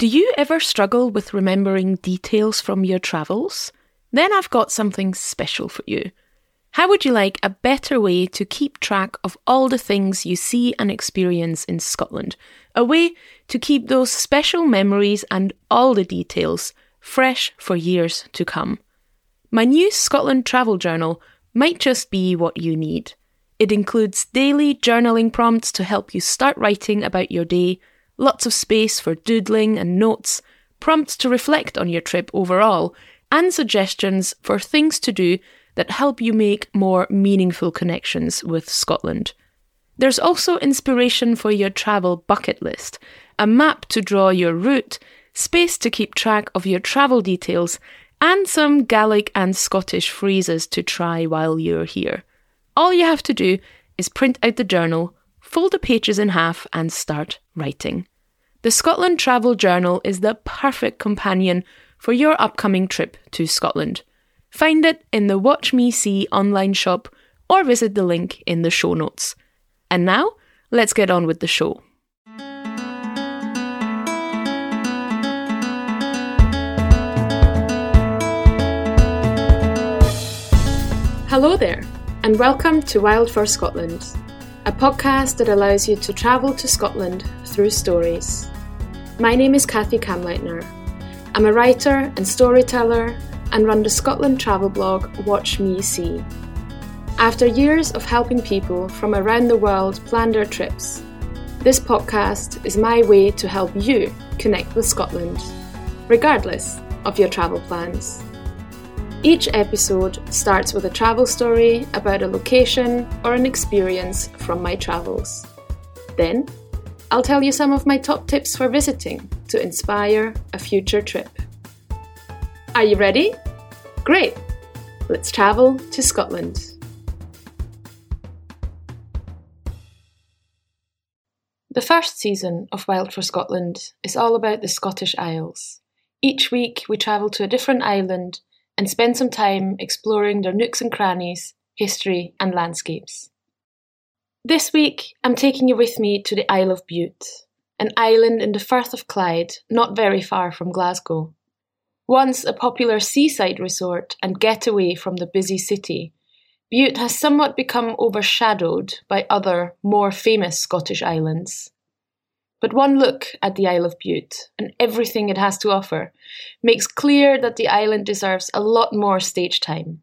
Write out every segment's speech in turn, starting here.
Do you ever struggle with remembering details from your travels? Then I've got something special for you. How would you like a better way to keep track of all the things you see and experience in Scotland? A way to keep those special memories and all the details fresh for years to come. My new Scotland travel journal might just be what you need. It includes daily journaling prompts to help you start writing about your day, lots of space for doodling and notes, prompts to reflect on your trip overall, and suggestions for things to do that help you make more meaningful connections with Scotland. There's also inspiration for your travel bucket list, a map to draw your route, space to keep track of your travel details, and some Gaelic and Scottish phrases to try while you're here. All you have to do is print out the journal, fold the pages in half, and start writing. The Scotland Travel Journal is the perfect companion for your upcoming trip to Scotland. Find it in the Watch Me See online shop or visit the link in the show notes. And now, let's get on with the show. Hello there, and welcome to Wild for Scotland, a podcast that allows you to travel to Scotland through stories. My name is Kathy Kamleitner. I'm a writer and storyteller and run the Scotland travel blog Watch Me See. After years of helping people from around the world plan their trips, this podcast is my way to help you connect with Scotland, regardless of your travel plans. Each episode starts with a travel story about a location or an experience from my travels. Then, I'll tell you some of my top tips for visiting to inspire a future trip. Are you ready? Great! Let's travel to Scotland. The first season of Wild for Scotland is all about the Scottish Isles. Each week we travel to a different island and spend some time exploring their nooks and crannies, history, and landscapes. This week I'm taking you with me to the Isle of Bute, an island in the Firth of Clyde, not very far from Glasgow. Once a popular seaside resort and getaway from the busy city, Bute has somewhat become overshadowed by other, more famous Scottish islands. But one look at the Isle of Bute and everything it has to offer makes clear that the island deserves a lot more stage time.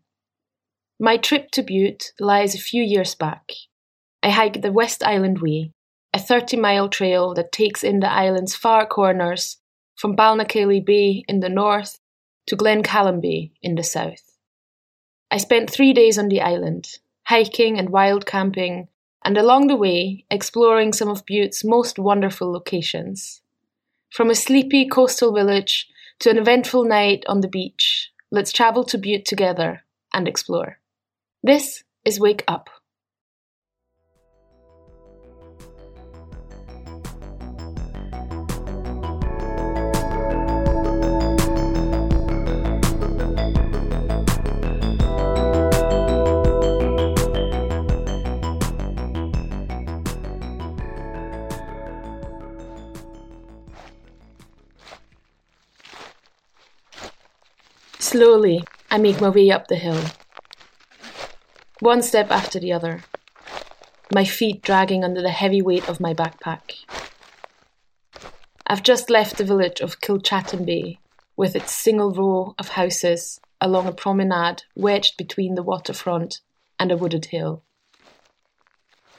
My trip to Bute lies a few years back. I hiked the West Island Way, a 30 mile trail that takes in the island's far corners from Balnakailly Bay in the north to Glencallan Bay in the south. I spent three days on the island, hiking and wild camping, and along the way exploring some of Bute's most wonderful locations. From a sleepy coastal village to an eventful night on the beach, let's travel to Bute together and explore. This is Wake Up. Slowly, I make my way up the hill. One step after the other, my feet dragging under the heavy weight of my backpack. I've just left the village of Kilchattan with its single row of houses along a promenade wedged between the waterfront and a wooded hill.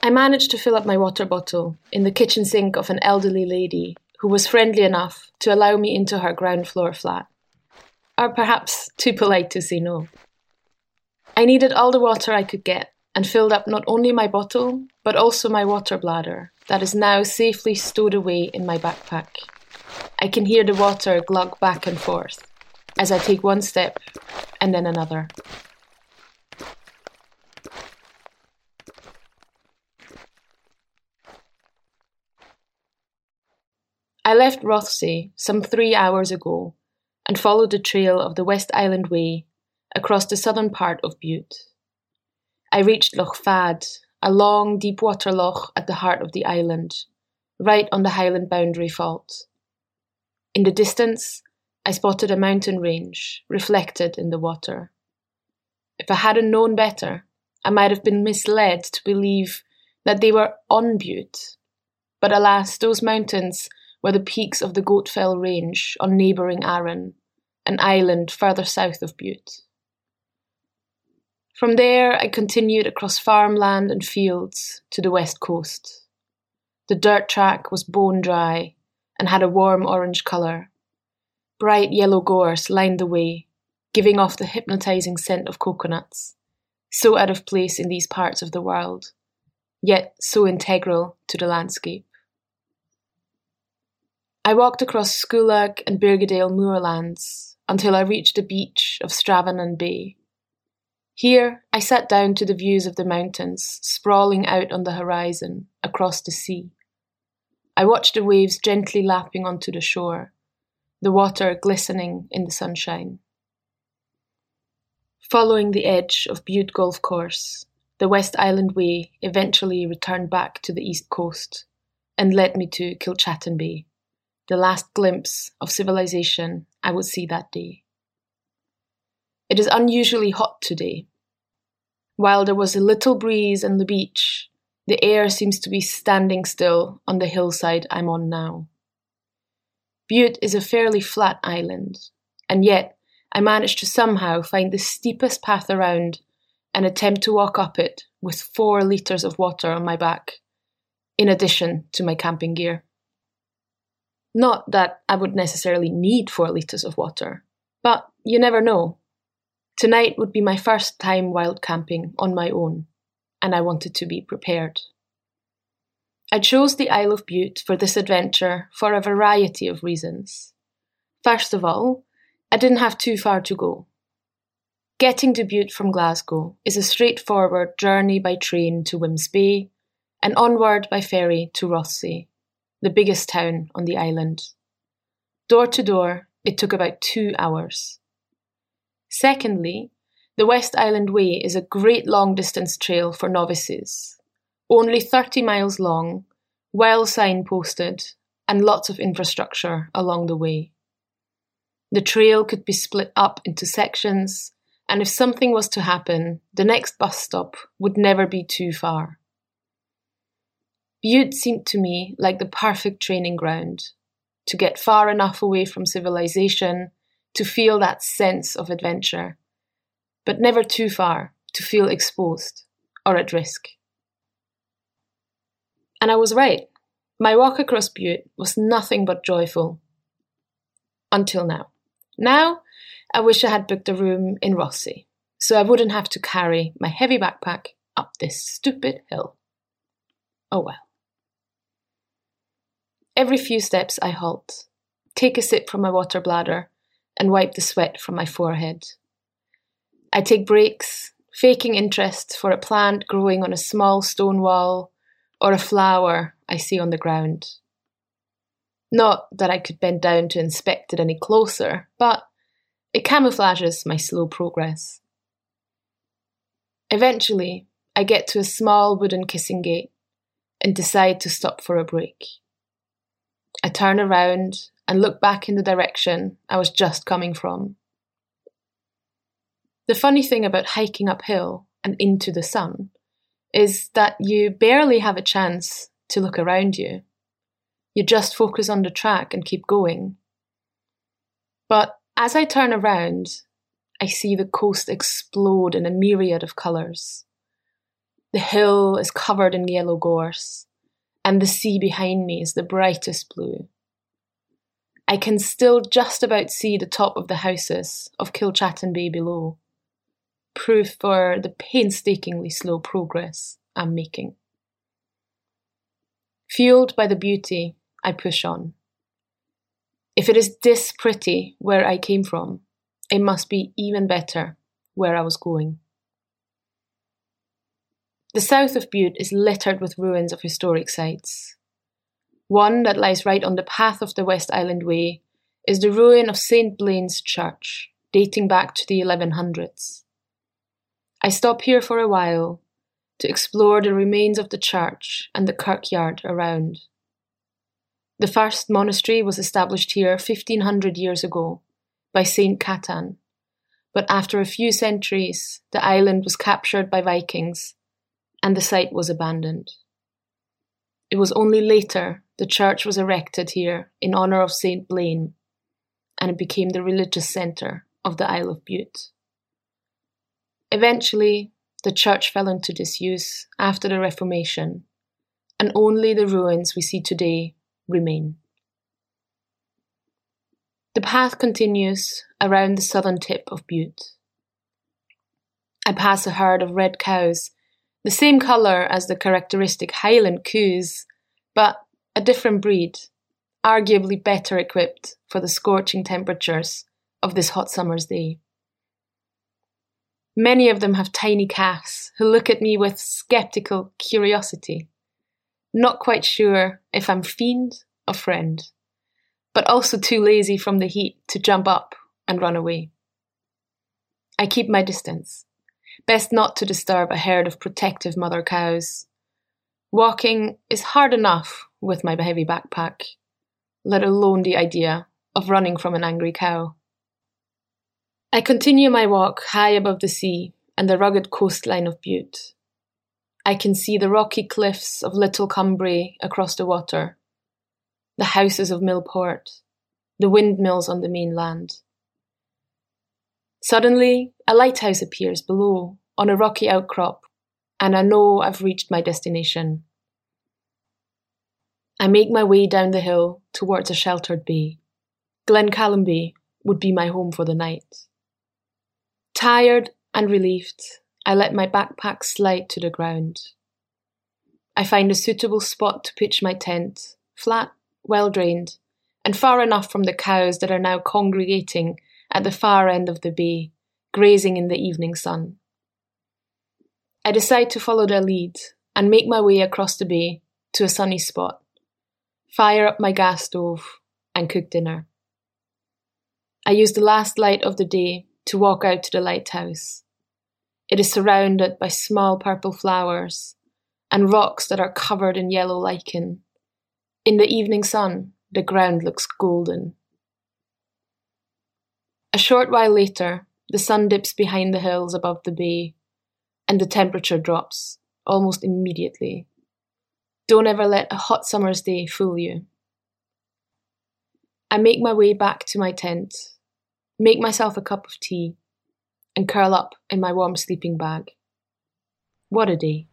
I managed to fill up my water bottle in the kitchen sink of an elderly lady who was friendly enough to allow me into her ground floor flat are perhaps too polite to say no. I needed all the water I could get and filled up not only my bottle, but also my water bladder that is now safely stowed away in my backpack. I can hear the water glug back and forth as I take one step and then another. I left Rothesay some three hours ago and followed the trail of the West Island Way across the southern part of Bute. I reached Loch Fad, a long, deep water loch at the heart of the island, right on the Highland boundary fault. In the distance, I spotted a mountain range reflected in the water. If I hadn't known better, I might have been misled to believe that they were on Bute. But alas, those mountains were the peaks of the Goatfell Range on neighbouring Arran, an island further south of Bute. From there, I continued across farmland and fields to the west coast. The dirt track was bone dry and had a warm orange colour. Bright yellow gorse lined the way, giving off the hypnotising scent of coconuts, so out of place in these parts of the world, yet so integral to the landscape. I walked across Schullach and Birgedale moorlands until I reached the beach of Stravannan Bay. Here I sat down to the views of the mountains sprawling out on the horizon across the sea. I watched the waves gently lapping onto the shore, the water glistening in the sunshine. Following the edge of Bute Golf Course, the West Island Way eventually returned back to the east coast and led me to Kilchattan Bay the last glimpse of civilization I would see that day. It is unusually hot today. While there was a little breeze on the beach, the air seems to be standing still on the hillside I'm on now. Bute is a fairly flat island, and yet I managed to somehow find the steepest path around and attempt to walk up it with four litres of water on my back, in addition to my camping gear. Not that I would necessarily need four litres of water, but you never know. Tonight would be my first time wild camping on my own, and I wanted to be prepared. I chose the Isle of Bute for this adventure for a variety of reasons. First of all, I didn't have too far to go. Getting to Bute from Glasgow is a straightforward journey by train to Wemyss Bay and onward by ferry to Rothesay the biggest town on the island. Door to door, it took about two hours. Secondly, the West Island Way is a great long distance trail for novices, only 30 miles long, well signposted, and lots of infrastructure along the way. The trail could be split up into sections, and if something was to happen, the next bus stop would never be too far. Bute seemed to me like the perfect training ground to get far enough away from civilization to feel that sense of adventure, but never too far to feel exposed or at risk. And I was right. My walk across Bute was nothing but joyful. Until now. Now, I wish I had booked a room in Rothesay, so I wouldn't have to carry my heavy backpack up this stupid hill. Oh well. Every few steps I halt, take a sip from my water bladder, and wipe the sweat from my forehead. I take breaks, faking interest for a plant growing on a small stone wall or a flower I see on the ground. Not that I could bend down to inspect it any closer, but it camouflages my slow progress. Eventually, I get to a small wooden kissing gate and decide to stop for a break. I turn around and look back in the direction I was just coming from. The funny thing about hiking uphill and into the sun is that you barely have a chance to look around you. You just focus on the track and keep going. But as I turn around, I see the coast explode in a myriad of colours. The hill is covered in yellow gorse and the sea behind me is the brightest blue. I can still just about see the top of the houses of Kilchattan Bay below, proof for the painstakingly slow progress I'm making. Fueled by the beauty, I push on. If it is this pretty where I came from, it must be even better where I was going. The south of Bute is littered with ruins of historic sites. One that lies right on the path of the West Island Way is the ruin of St. Blane's Church, dating back to the 1100s. I stop here for a while to explore the remains of the church and the kirkyard around. The first monastery was established here 1500 years ago by Saint Catan, but after a few centuries, the island was captured by Vikings and the site was abandoned. It was only later the church was erected here in honour of Saint Blane, and it became the religious centre of the Isle of Bute. Eventually, the church fell into disuse after the Reformation, and only the ruins we see today remain. The path continues around the southern tip of Bute. I pass a herd of red cows, the same colour as the characteristic Highland coos, but a different breed, arguably better equipped for the scorching temperatures of this hot summer's day. Many of them have tiny calves who look at me with sceptical curiosity, not quite sure if I'm fiend or friend, but also too lazy from the heat to jump up and run away. I keep my distance, best not to disturb a herd of protective mother cows. Walking is hard enough with my heavy backpack, let alone the idea of running from an angry cow. I continue my walk high above the sea and the rugged coastline of Bute. I can see the rocky cliffs of Little Cumbrae across the water, the houses of Millport, the windmills on the mainland. Suddenly, a lighthouse appears below on a rocky outcrop, and I know I've reached my destination. I make my way down the hill towards a sheltered bay. Glencallan Bay would be my home for the night. Tired and relieved, I let my backpack slide to the ground. I find a suitable spot to pitch my tent, flat, well drained, and far enough from the cows that are now congregating at the far end of the bay, grazing in the evening sun. I decide to follow their lead and make my way across the bay to a sunny spot, fire up my gas stove, and cook dinner. I use the last light of the day to walk out to the lighthouse. It is surrounded by small purple flowers and rocks that are covered in yellow lichen. In the evening sun, the ground looks golden. A short while later, the sun dips behind the hills above the bay, and the temperature drops almost immediately. Don't ever let a hot summer's day fool you. I make my way back to my tent make myself a cup of tea, and curl up in my warm sleeping bag. What a day!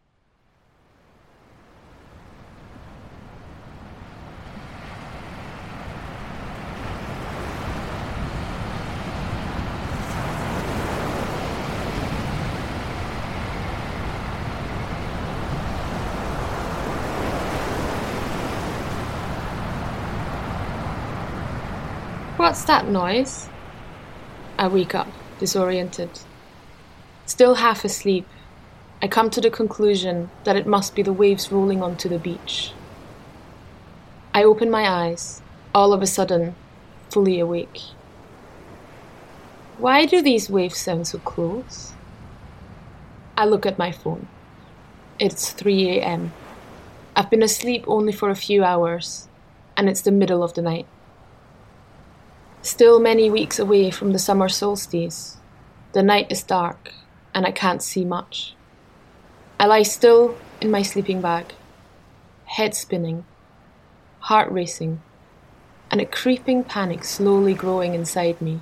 What's that noise? I wake up, disoriented. Still half asleep, I come to the conclusion that it must be the waves rolling onto the beach. I open my eyes, all of a sudden, fully awake. Why do these waves sound so close? I look at my phone. It's 3 a.m. I've been asleep only for a few hours, and it's the middle of the night. Still many weeks away from the summer solstice, the night is dark and I can't see much. I lie still in my sleeping bag, head spinning, heart racing, and a creeping panic slowly growing inside me.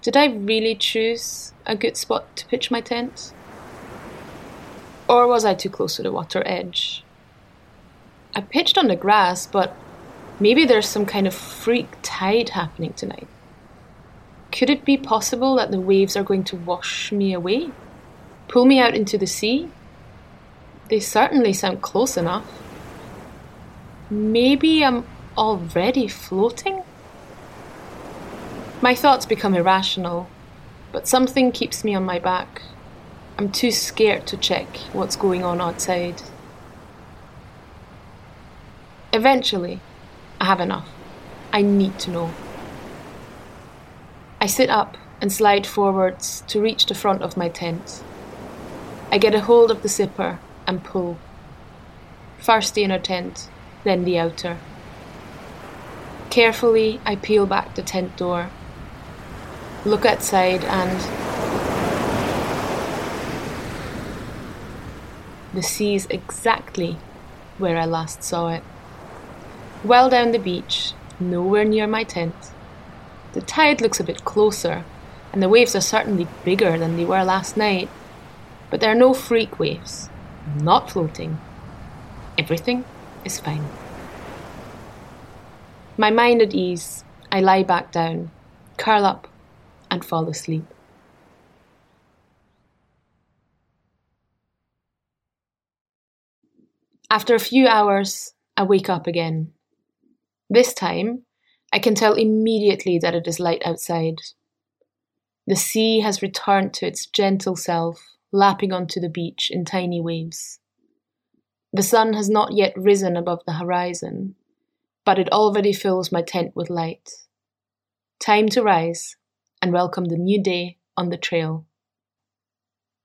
Did I really choose a good spot to pitch my tent? Or was I too close to the water edge? I pitched on the grass, but Maybe there's some kind of freak tide happening tonight. Could it be possible that the waves are going to wash me away? Pull me out into the sea? They certainly sound close enough. Maybe I'm already floating? My thoughts become irrational, but something keeps me on my back. I'm too scared to check what's going on outside. Eventually, I have enough. I need to know. I sit up and slide forwards to reach the front of my tent. I get a hold of the zipper and pull. First the inner tent, then the outer. Carefully, I peel back the tent door, look outside, and the sea is exactly where I last saw it. Well down the beach, nowhere near my tent. The tide looks a bit closer, and the waves are certainly bigger than they were last night. But there are no freak waves, not floating. Everything is fine. My mind at ease, I lie back down, curl up, and fall asleep. After a few hours, I wake up again. This time, I can tell immediately that it is light outside. The sea has returned to its gentle self, lapping onto the beach in tiny waves. The sun has not yet risen above the horizon, but it already fills my tent with light. Time to rise and welcome the new day on the trail.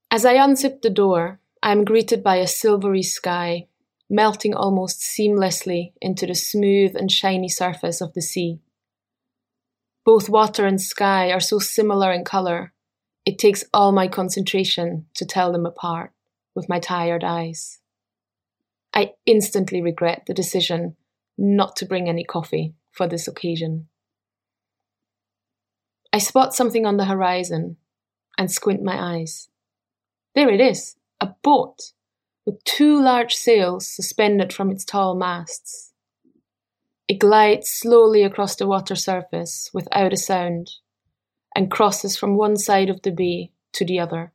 As I unzip the door, I am greeted by a silvery sky melting almost seamlessly into the smooth and shiny surface of the sea. Both water and sky are so similar in colour, it takes all my concentration to tell them apart with my tired eyes. I instantly regret the decision not to bring any coffee for this occasion. I spot something on the horizon and squint my eyes. There it is, a boat with two large sails suspended from its tall masts. It glides slowly across the water surface without a sound and crosses from one side of the bay to the other.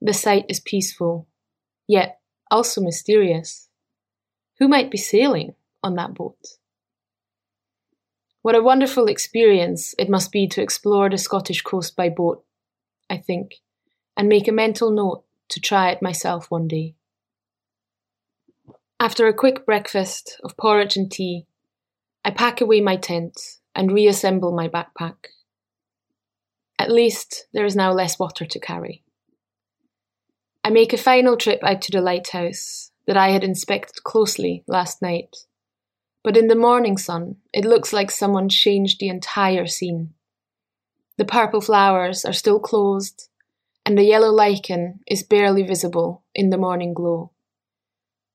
The sight is peaceful, yet also mysterious. Who might be sailing on that boat? What a wonderful experience it must be to explore the Scottish coast by boat, I think, and make a mental note to try it myself one day. After a quick breakfast of porridge and tea, I pack away my tent and reassemble my backpack. At least there is now less water to carry. I make a final trip out to the lighthouse that I had inspected closely last night, but in the morning sun it looks like someone changed the entire scene. The purple flowers are still closed, and the yellow lichen is barely visible in the morning glow.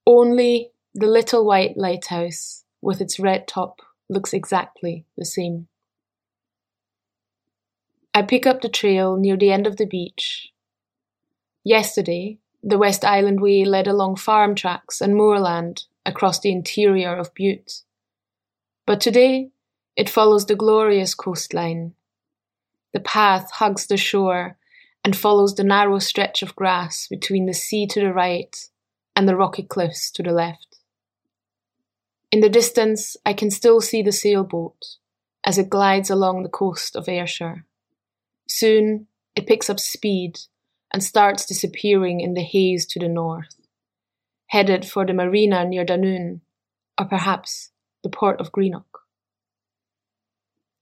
Only the little white lighthouse with its red top looks exactly the same. I pick up the trail near the end of the beach. Yesterday, the West Island Way led along farm tracks and moorland across the interior of Bute. But today, it follows the glorious coastline. The path hugs the shore and follows the narrow stretch of grass between the sea to the right and the rocky cliffs to the left. In the distance, I can still see the sailboat as it glides along the coast of Ayrshire. Soon, it picks up speed and starts disappearing in the haze to the north, headed for the marina near Dunoon, or perhaps the port of Greenock.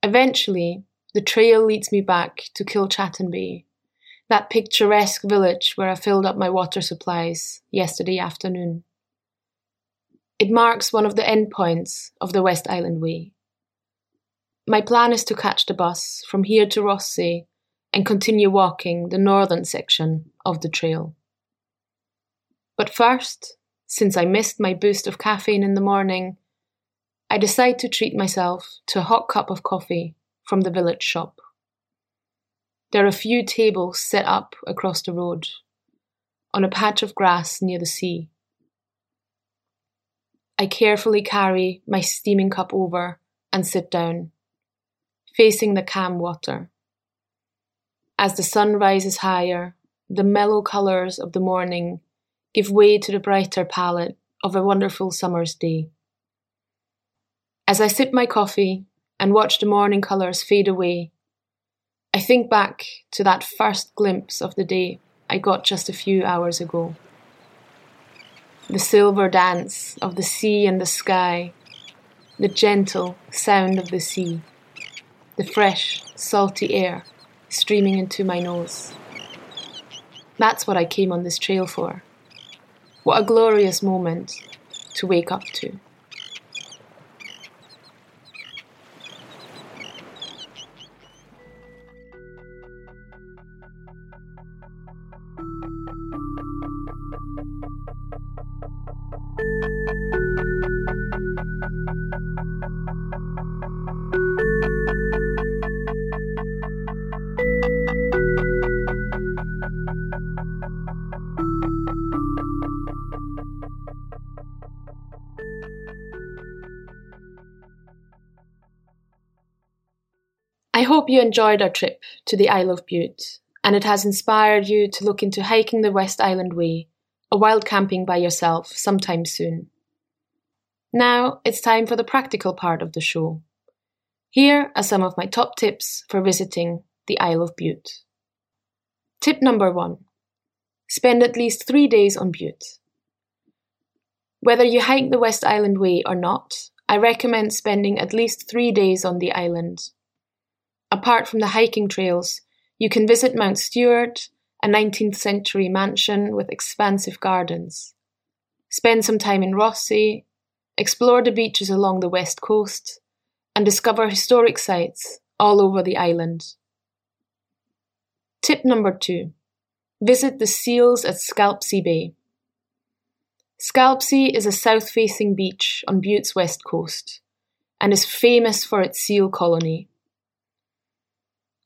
Eventually, the trail leads me back to Kilchattan Bay, that picturesque village where I filled up my water supplies yesterday afternoon. It marks one of the endpoints of the West Island Way. My plan is to catch the bus from here to Rothesay and continue walking the northern section of the trail. But first, since I missed my boost of caffeine in the morning, I decide to treat myself to a hot cup of coffee from the village shop. There are a few tables set up across the road, on a patch of grass near the sea. I carefully carry my steaming cup over and sit down, facing the calm water. As the sun rises higher, the mellow colours of the morning give way to the brighter palette of a wonderful summer's day. As I sip my coffee and watch the morning colours fade away I think back to that first glimpse of the day I got just a few hours ago. The silver dance of the sea and the sky, the gentle sound of the sea, the fresh, salty air streaming into my nose. That's what I came on this trail for. What a glorious moment to wake up to. I hope you enjoyed our trip to the Isle of Bute and it has inspired you to look into hiking the West Island Way or wild camping by yourself sometime soon. Now it's time for the practical part of the show. Here are some of my top tips for visiting the Isle of Bute. Tip number one spend at least three days on Bute. Whether you hike the West Island Way or not, I recommend spending at least three days on the island Apart from the hiking trails, you can visit Mount Stuart, a 19th century mansion with expansive gardens. Spend some time in Rothesay, explore the beaches along the west coast, and discover historic sites all over the island. Tip number two visit the seals at Scalpsie Bay. Scalpsie is a south facing beach on Bute's west coast and is famous for its seal colony.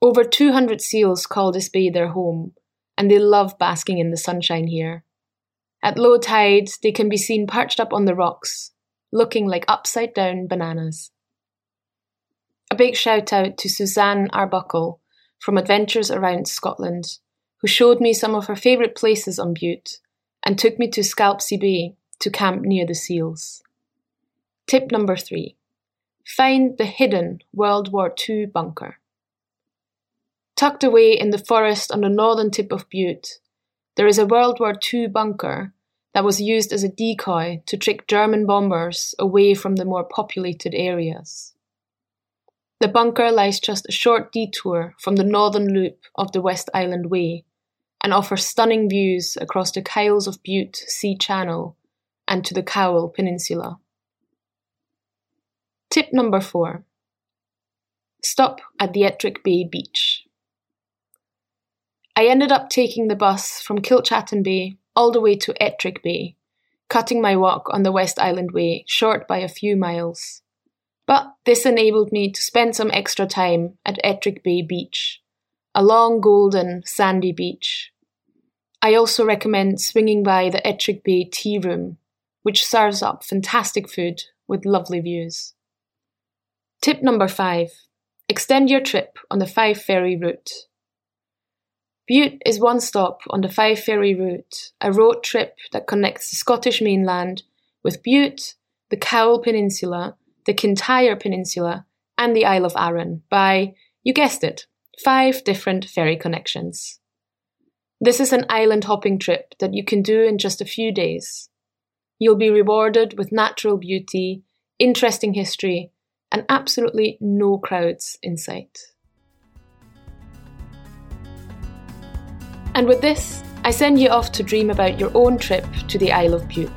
Over 200 seals call this bay their home, and they love basking in the sunshine here. At low tide, they can be seen perched up on the rocks, looking like upside down bananas. A big shout out to Suzanne Arbuckle from Adventures Around Scotland, who showed me some of her favourite places on Bute and took me to Scalpsie Bay to camp near the seals. Tip number three find the hidden World War II bunker. Tucked away in the forest on the northern tip of Bute, there is a World War II bunker that was used as a decoy to trick German bombers away from the more populated areas. The bunker lies just a short detour from the northern loop of the West Island Way and offers stunning views across the Kyles of Bute Sea Channel and to the Cowal Peninsula. Tip number four Stop at the Ettrick Bay Beach. I ended up taking the bus from Kilchattan Bay all the way to Ettrick Bay, cutting my walk on the West Island Way short by a few miles. But this enabled me to spend some extra time at Ettrick Bay Beach, a long, golden, sandy beach. I also recommend swinging by the Ettrick Bay Tea Room, which serves up fantastic food with lovely views. Tip number five extend your trip on the Five Ferry route. Bute is one stop on the Five Ferry route, a road trip that connects the Scottish mainland with Bute, the Cowal Peninsula, the Kintyre Peninsula, and the Isle of Arran by, you guessed it, five different ferry connections. This is an island hopping trip that you can do in just a few days. You'll be rewarded with natural beauty, interesting history, and absolutely no crowds in sight. And with this, I send you off to dream about your own trip to the Isle of Bute.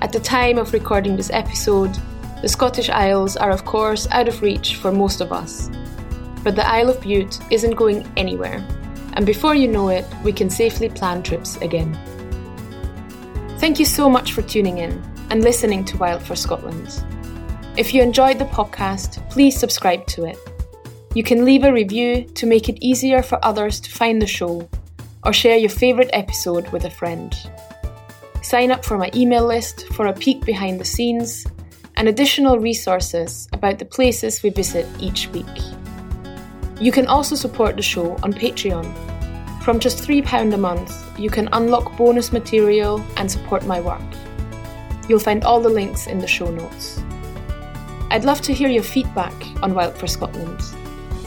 At the time of recording this episode, the Scottish Isles are, of course, out of reach for most of us. But the Isle of Bute isn't going anywhere, and before you know it, we can safely plan trips again. Thank you so much for tuning in and listening to Wild for Scotland. If you enjoyed the podcast, please subscribe to it you can leave a review to make it easier for others to find the show, or share your favourite episode with a friend. Sign up for my email list for a peek behind the scenes and additional resources about the places we visit each week. You can also support the show on Patreon. From just £3 a month, you can unlock bonus material and support my work. You'll find all the links in the show notes. I'd love to hear your feedback on Wild for Scotland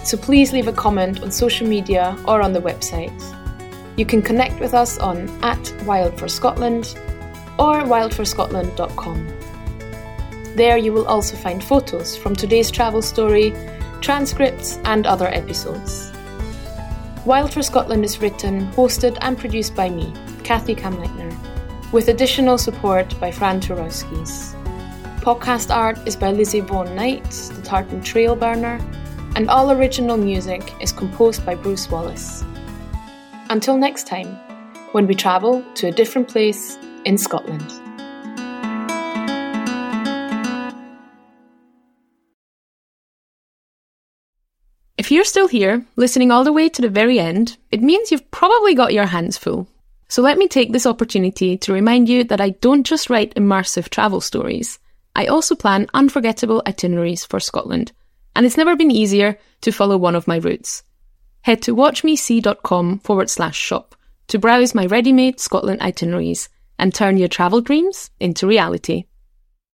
so please leave a comment on social media or on the website. You can connect with us on at Wild for Scotland or wildforscotland.com. There you will also find photos from today's travel story, transcripts, and other episodes. Wild for Scotland is written, hosted, and produced by me, Kathy Kamleitner. with additional support by Fran Turowskis. Podcast art is by Lizzie Vaughan Knight, the Tartan Trail Burner, and all original music is composed by Bruce Wallace. Until next time, when we travel to a different place in Scotland. If you're still here, listening all the way to the very end, it means you've probably got your hands full. So let me take this opportunity to remind you that I don't just write immersive travel stories. I also plan unforgettable itineraries for Scotland, and it's never been easier to follow one of my routes. Head to watchmesee.com forward slash shop to browse my ready made Scotland itineraries and turn your travel dreams into reality.